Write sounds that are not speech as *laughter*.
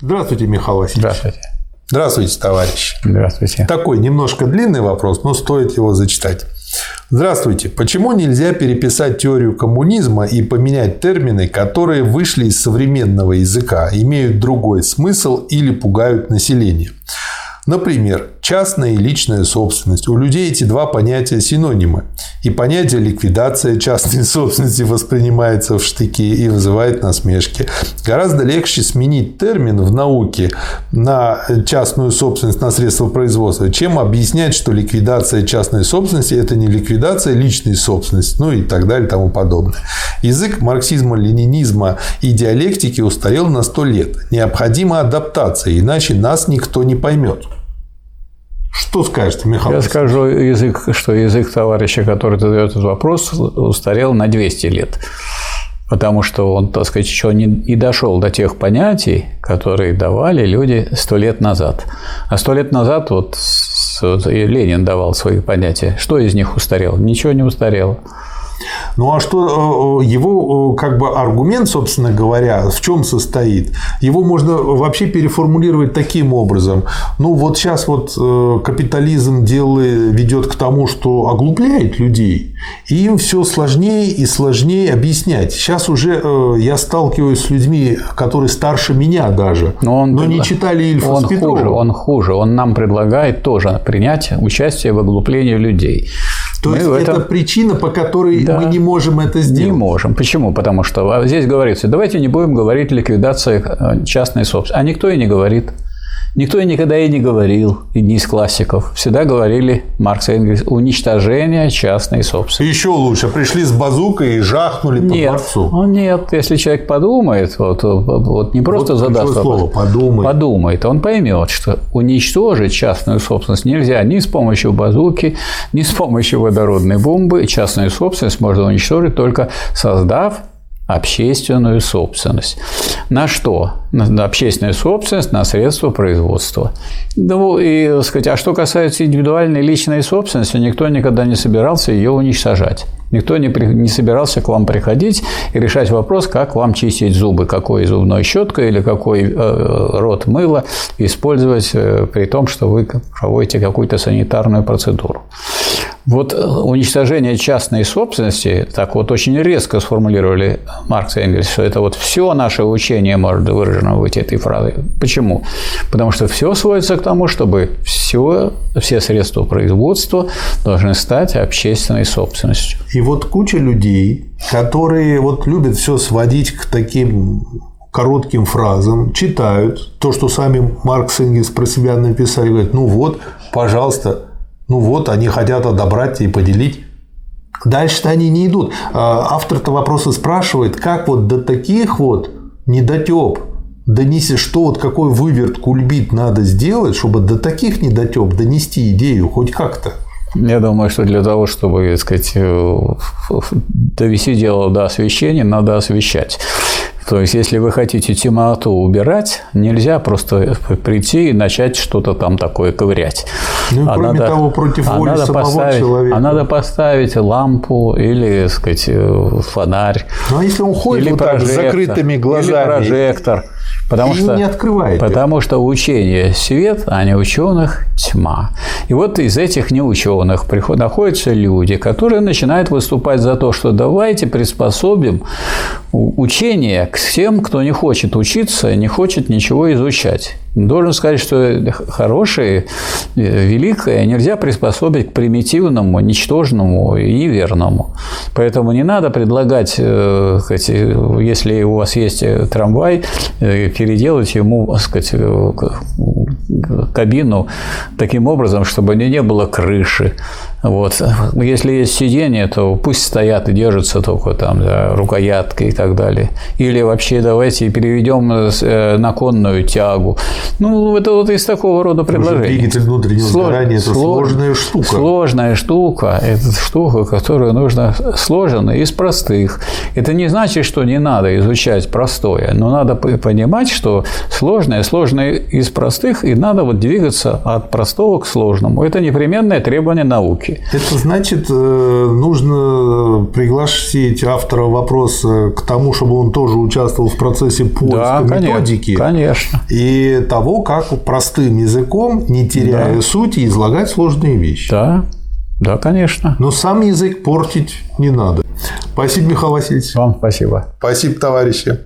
Здравствуйте, Михаил Васильевич. Здравствуйте. Здравствуйте, товарищ. Здравствуйте. Такой немножко длинный вопрос, но стоит его зачитать. Здравствуйте. Почему нельзя переписать теорию коммунизма и поменять термины, которые вышли из современного языка, имеют другой смысл или пугают население? Например, частная и личная собственность. У людей эти два понятия синонимы. И понятие ликвидация частной *laughs* собственности воспринимается в штыки и вызывает насмешки. Гораздо легче сменить термин в науке на частную собственность на средства производства, чем объяснять, что ликвидация частной собственности – это не ликвидация личной собственности, ну и так далее и тому подобное. Язык марксизма, ленинизма и диалектики устарел на сто лет. Необходима адаптация, иначе нас никто не поймет. Что скажете, Михаил? Я скажу, язык, что язык товарища, который задает этот вопрос, устарел на 200 лет. Потому что он, так сказать, еще не и дошел до тех понятий, которые давали люди сто лет назад. А сто лет назад вот Ленин давал свои понятия. Что из них устарело? Ничего не устарело. Ну а что э, его э, как бы аргумент, собственно говоря, в чем состоит? Его можно вообще переформулировать таким образом. Ну вот сейчас вот э, капитализм делает, ведет к тому, что оглупляет людей, и им все сложнее и сложнее объяснять. Сейчас уже я сталкиваюсь с людьми, которые старше меня даже, но, он, но не читали Ильфа он хуже, он хуже, он нам предлагает тоже принять участие в оглуплении людей. То мы есть это причина, по которой да, мы не можем это сделать. Не можем. Почему? Потому что здесь говорится, давайте не будем говорить ликвидации э, частной собственности. А никто и не говорит. Никто и никогда и не говорил, и не из классиков. Всегда говорили Маркс и Энгельс уничтожение частной собственности. Еще лучше. Пришли с базукой и жахнули по нет, дворцу. Ну, нет, если человек подумает, вот, вот не просто вот задаст вопрос, слово, подумает. подумает, он поймет, что уничтожить частную собственность нельзя ни с помощью базуки, ни с помощью водородной бомбы. Частную собственность можно уничтожить только создав общественную собственность. На что? На общественную собственность, на средства производства. Ну, и, сказать, а что касается индивидуальной личной собственности, никто никогда не собирался ее уничтожать. Никто не, при, не собирался к вам приходить и решать вопрос, как вам чистить зубы, какой зубной щеткой или какой э, рот мыла использовать, э, при том, что вы проводите какую-то санитарную процедуру. Вот э, уничтожение частной собственности, так вот очень резко сформулировали Маркс и Энгельс, что это вот все наше учение может выражено в этой фразе. Почему? Потому что все сводится к тому, чтобы все, все средства производства должны стать общественной собственностью. И вот куча людей, которые вот любят все сводить к таким коротким фразам, читают то, что сами Маркс и Энгельс про себя написали, говорят, ну вот, пожалуйста, ну вот, они хотят отобрать и поделить. Дальше-то они не идут. А, автор-то вопроса спрашивает, как вот до таких вот недотеп донести, что вот какой выверт кульбит надо сделать, чтобы до таких недотеп донести идею хоть как-то. Я думаю, что для того, чтобы, так сказать, э, довести дело до освещения, надо освещать. То есть, если вы хотите темноту убирать, нельзя просто прийти и начать что-то там такое ковырять. Ну, а кроме надо, того, против а воли надо самого поставить, человека. А надо поставить лампу или, так сказать, э, фонарь. Ну, а если он ходит или вот так с закрытыми глазами? Или прожектор. Потому и что, не открываете. Потому что учение – свет, а не ученых – тьма. И вот из этих неученых находятся люди, которые начинают выступать за то, что давайте приспособим учение к тем, кто не хочет учиться, не хочет ничего изучать. Должен сказать, что хорошее, э, великое нельзя приспособить к примитивному, ничтожному и неверному. Поэтому не надо предлагать, э, если у вас есть э, трамвай, переделать ему сказать, кабину таким образом, чтобы не было крыши, вот. Если есть сиденье, то пусть стоят и держатся только там да, рукоятки и так далее. Или вообще давайте переведем э, на конную тягу. Ну, это вот из такого рода предложений. Двигатель внутреннего Слож... сгорания – это слож... сложная штука. Сложная штука. Это штука, которую нужно сложенная из простых. Это не значит, что не надо изучать простое, но надо понимать, что сложное, сложное из простых, и надо вот двигаться от простого к сложному. Это непременное требование науки. Вещи. Это значит, э, нужно пригласить автора вопроса к тому, чтобы он тоже участвовал в процессе поиска да, методики. Конечно. И того, как простым языком, не теряя да. сути, излагать сложные вещи. Да, да, конечно. Но сам язык портить не надо. Спасибо, Михаил Васильевич. Вам спасибо. Спасибо, товарищи.